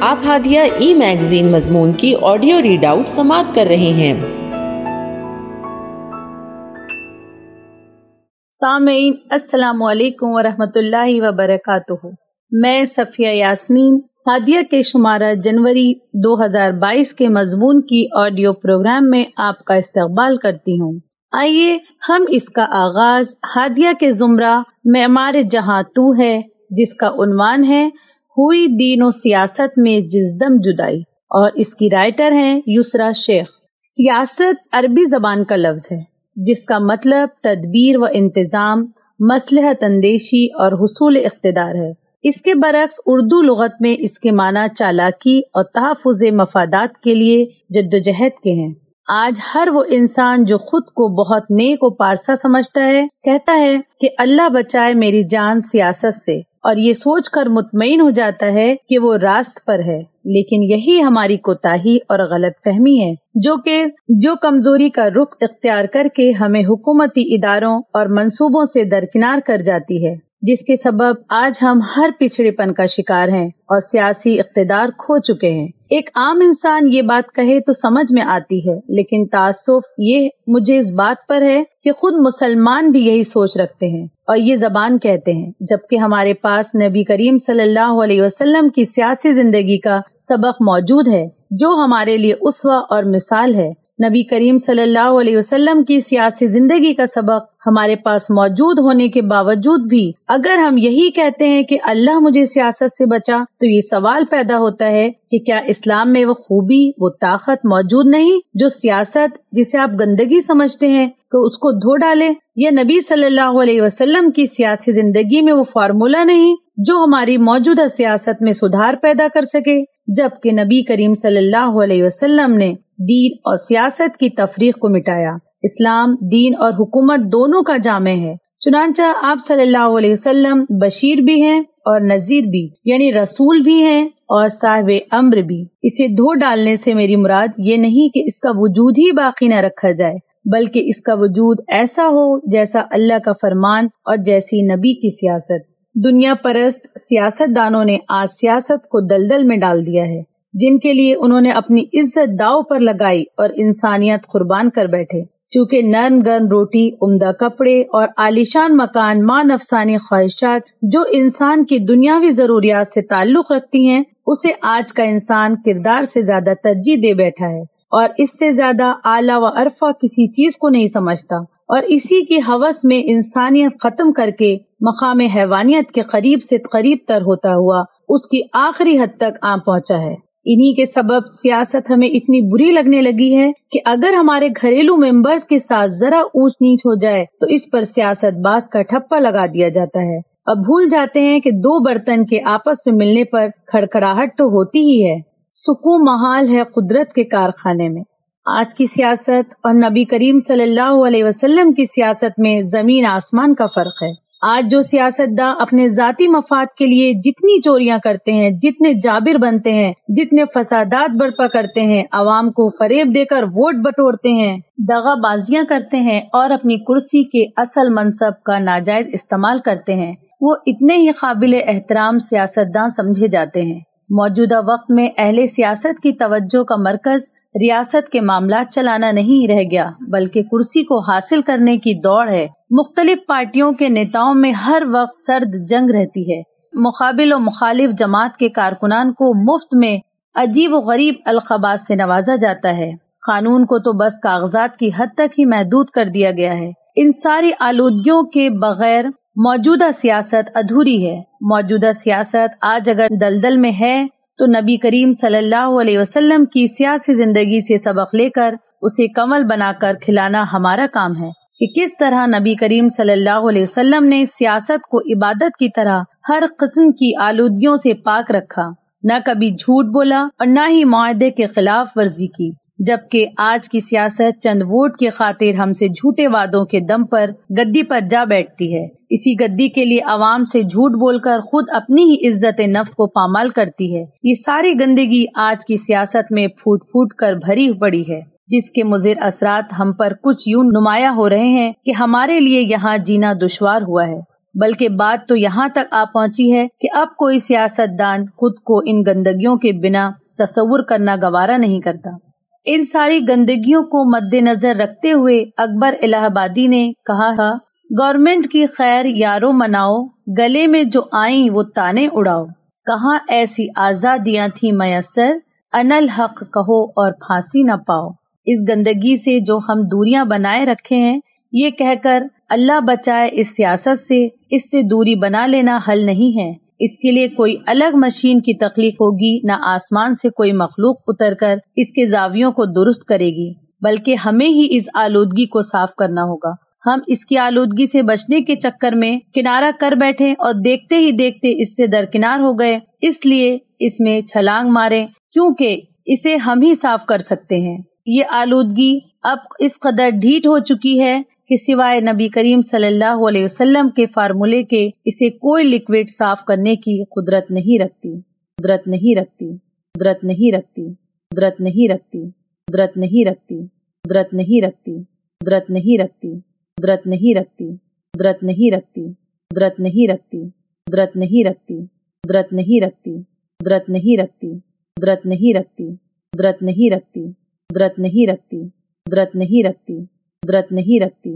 آپ ہادیہ ای میگزین مضمون کی آڈیو ریڈ آؤٹ سماعت کر رہے ہیں۔ سامعین، السلام علیکم ورحمۃ اللہ وبرکاتہ۔ میں صفیہ یاسمین، ہادیہ کے شمارہ جنوری دو ہزار بائیس کے مضمون کی آڈیو پروگرام میں آپ کا استقبال کرتی ہوں۔ آئیے ہم اس کا آغاز ہادیہ کے زمرہ معمار جہاں تو ہے، جس کا عنوان ہے ہوئی دین و سیاست میں جزدم جدائی اور اس کی رائٹر ہیں یسرا شیخ۔ سیاست عربی زبان کا لفظ ہے، جس کا مطلب تدبیر و انتظام مسلحت اندیشی اور حصول اقتدار ہے۔ اس کے برعکس اردو لغت میں اس کے معنی چالاکی اور تحفظ مفادات کے لیے جدوجہد کے ہیں۔ آج ہر وہ انسان جو خود کو بہت نیک و پارسا سمجھتا ہے، کہتا ہے کہ اللہ بچائے میری جان سیاست سے۔ اور یہ سوچ کر مطمئن ہو جاتا ہے کہ وہ راست پر ہے۔ لیکن یہی ہماری کوتاہی اور غلط فہمی ہے، جو کہ جو کمزوری کا رخ اختیار کر کے ہمیں حکومتی اداروں اور منصوبوں سے درکنار کر جاتی ہے، جس کے سبب آج ہم ہر پچھڑے پن کا شکار ہیں اور سیاسی اقتدار کھو چکے ہیں۔ ایک عام انسان یہ بات کہے تو سمجھ میں آتی ہے، لیکن تعصف یہ مجھے اس بات پر ہے کہ خود مسلمان بھی یہی سوچ رکھتے ہیں۔ اور یہ زبان کہتے ہیں، جبکہ ہمارے پاس نبی کریم صلی اللہ علیہ وسلم کی سیاسی زندگی کا سبق موجود ہے، جو ہمارے لیے اسوا اور مثال ہے۔ نبی کریم صلی اللہ علیہ وسلم کی سیاسی زندگی کا سبق ہمارے پاس موجود ہونے کے باوجود بھی اگر ہم یہی کہتے ہیں کہ اللہ مجھے سیاست سے بچا، تو یہ سوال پیدا ہوتا ہے کہ کیا اسلام میں وہ خوبی، وہ طاقت موجود نہیں جو سیاست جسے آپ گندگی سمجھتے ہیں کہ اس کو دھو ڈالے؟ یا نبی صلی اللہ علیہ وسلم کی سیاسی زندگی میں وہ فارمولا نہیں جو ہماری موجودہ سیاست میں سدھار پیدا کر سکے؟ جبکہ نبی کریم صلی اللہ علیہ وسلم نے دین اور سیاست کی تفریح کو مٹایا۔ اسلام، دین اور حکومت دونوں کا جامع ہے۔ چنانچہ آپ صلی اللہ علیہ وسلم بشیر بھی ہیں اور نذیر بھی یعنی رسول بھی ہیں اور صاحب امر بھی۔ اسے دھو ڈالنے سے میری مراد یہ نہیں کہ اس کا وجود ہی باقی نہ رکھا جائے، بلکہ اس کا وجود ایسا ہو جیسا اللہ کا فرمان اور جیسی نبی کی سیاست۔ دنیا پرست سیاست دانوں نے آج سیاست کو دلدل میں ڈال دیا ہے، جن کے لیے انہوں نے اپنی عزت داؤ پر لگائی اور انسانیت قربان کر بیٹھے۔ چونکہ نرم گرم روٹی، عمدہ کپڑے اور عالیشان مکان ماں نفسانی خواہشات جو انسان کی دنیاوی ضروریات سے تعلق رکھتی ہیں، اسے آج کا انسان کردار سے زیادہ ترجیح دے بیٹھا ہے اور اس سے زیادہ اعلیٰ و عرفہ کسی چیز کو نہیں سمجھتا اور اسی کی حوث میں انسانیت ختم کر کے مقام حیوانیت کے قریب سے قریب تر ہوتا ہوا اس کی آخری حد تک آ پہنچا ہے۔ انہی کے سبب سیاست ہمیں اتنی بری لگنے لگی ہے کہ اگر ہمارے گھریلو ممبرز کے ساتھ ذرا اونچ نیچ ہو جائے تو اس پر سیاست باز کا ٹھپا لگا دیا جاتا ہے۔ اب بھول جاتے ہیں کہ دو برتن کے آپس میں ملنے پر کھڑکھڑاہٹ تو ہوتی ہی ہے۔ سکون محال ہے قدرت کے کارخانے میں۔ آج کی سیاست اور نبی کریم صلی اللہ علیہ وسلم کی سیاست میں زمین آسمان کا فرق ہے۔ آج جو سیاست داں اپنے ذاتی مفاد کے لیے جتنی چوریاں کرتے ہیں، جتنے جابر بنتے ہیں، جتنے فسادات برپا کرتے ہیں، عوام کو فریب دے کر ووٹ بٹورتے ہیں، دغا بازیاں کرتے ہیں اور اپنی کرسی کے اصل منصب کا ناجائز استعمال کرتے ہیں۔ وہ اتنے ہی قابل احترام سیاست داں سمجھے جاتے ہیں۔ موجودہ وقت میں اہل سیاست کی توجہ کا مرکز ریاست کے معاملات چلانا نہیں رہ گیا، بلکہ کرسی کو حاصل کرنے کی دوڑ ہے۔ مختلف پارٹیوں کے نیتاؤں میں ہر وقت سرد جنگ رہتی ہے۔ مقابل و مخالف جماعت کے کارکنان کو مفت میں عجیب و غریب القبات سے نوازا جاتا ہے۔ قانون کو تو بس کاغذات کی حد تک ہی محدود کر دیا گیا ہے۔ ان ساری آلودگیوں کے بغیر موجودہ سیاست ادھوری ہے۔ موجودہ سیاست آج اگر دلدل میں ہے تو نبی کریم صلی اللہ علیہ وسلم کی سیاسی زندگی سے سبق لے کر اسے کمل بنا کر کھلانا ہمارا کام ہے کہ کس طرح نبی کریم صلی اللہ علیہ وسلم نے سیاست کو عبادت کی طرح ہر قسم کی آلودگیوں سے پاک رکھا، نہ کبھی جھوٹ بولا اور نہ ہی معاہدے کے خلاف ورزی کی۔ جبکہ آج کی سیاست چند ووٹ کی خاطر ہم سے جھوٹے وعدوں کے دم پر گدی پر جا بیٹھتی ہے۔ اسی گدی کے لیے عوام سے جھوٹ بول کر خود اپنی ہی عزت نفس کو پامال کرتی ہے۔ یہ ساری گندگی آج کی سیاست میں پھوٹ پھوٹ کر بھری پڑی ہے۔ جس کے مضر اثرات ہم پر کچھ یوں نمایاں ہو رہے ہیں کہ ہمارے لیے یہاں جینا دشوار ہوا ہے۔ بلکہ بات تو یہاں تک آ پہنچی ہے کہ اب کوئی سیاست دان خود کو ان گندگیوں کے بنا تصور کرنا گوارا نہیں کرتا۔ ان ساری گندگیوں کو مد نظر رکھتے ہوئے اکبر الہ آبادی نے کہا تھا، گورنمنٹ کی خیر یارو مناؤ، گلے میں جو آئیں وہ تانے اڑاؤ۔ کہاں ایسی آزادیاں تھی میسر انل حق کہو اور پھانسی نہ پاؤ۔ اس گندگی سے جو ہم دوریاں بنائے رکھے ہیں، یہ کہہ کر اللہ بچائے اس سیاست سے، اس سے دوری بنا لینا حل نہیں ہے۔ اس کے لیے کوئی الگ مشین کی تخلیق ہوگی، نہ آسمان سے کوئی مخلوق اتر کر اس کے زاویوں کو درست کرے گی، بلکہ ہمیں ہی اس آلودگی کو صاف کرنا ہوگا۔ ہم اس کی آلودگی سے بچنے کے چکر میں کنارہ کر بیٹھے اور دیکھتے ہی دیکھتے اس سے درکنار ہو گئے۔ اس لیے اس میں چھلانگ مارے، کیونکہ اسے ہم ہی صاف کر سکتے ہیں۔ یہ آلودگی اب اس قدر ڈھیٹ ہو چکی ہے کہ سوائے نبی کریم صلی اللہ علیہ وسلم کے فارمولے کے اسے کوئی لکوڈ صاف کرنے کی قدرت نہیں رکھتی قدرت نہیں رکھتی قدرت نہیں رکھتی قدرت نہیں رکھتی قدرت نہیں رکھتی قدرت نہیں رکھتی قدرت نہیں رکھتی قدرت نہیں رکھتی قدرت نہیں رکھتی قدرت نہیں رکھتی قدرت نہیں رکھتی قدرت نہیں رکھتی قدرت نہیں رکھتی قدرت نہیں رکھتی قدرت نہیں رکھتی قدرت نہیں رکھتی قدرت نہیں رکھتی قدرت نہیں رکھتی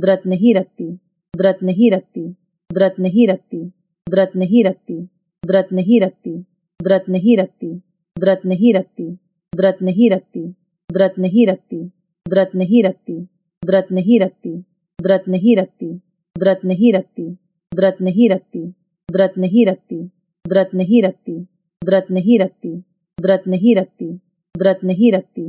قدرت نہیں رکھتی قدرت نہیں رکھتی قدرت نہیں رکھتی قدرت نہیں رکھتی قدرت نہیں رکھتی قدرت نہیں رکھتی قدرت نہیں رکھتی قدرت نہیں رکھتی قدرت نہیں رکھتی قدرت نہیں رکھتی قدرت نہیں رکھتی قدرت نہیں رکھتی قدرت نہیں رکھتی قدرت نہیں رکھتی قدرت نہیں رکھتی قدرت نہیں رکھتی قدرت نہیں رکھتی قدرت نہیں رکھتی قدرت نہیں رکھتی